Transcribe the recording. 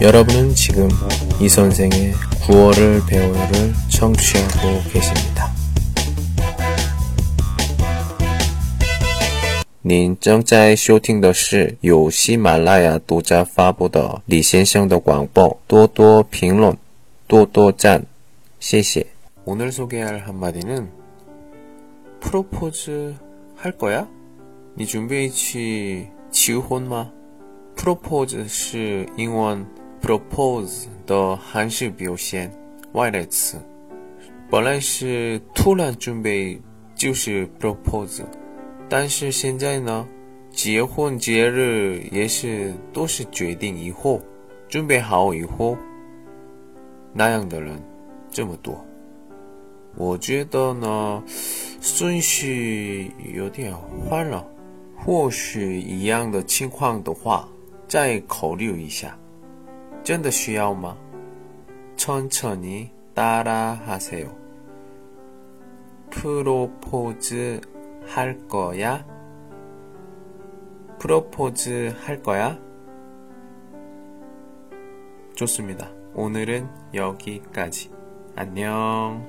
여러분은 지금 이 선생의 9월을 배우를 청취하고 계십니다. 您正在收听的是由喜马拉雅独家发布的李先生的广播。多多评论，多多赞，谢谢。 오늘 소개할 한마디는 프로포즈 할 거야? 你准备去求婚吗 ？Propose 是英文 propose 的韩式表现，外来词。本来是突然准备就是 propose，但是现在呢，结婚节日也是都是决定以后，准备好以后，那样的人这么多。我觉得呢，顺序有点换了。或许一样的情况的话，再考虑一下。真的需要吗？천천히따라하세요。 프로포즈 할 거야? 프로포즈 할 거야? 좋습니다. 오늘은 여기까지. 안녕.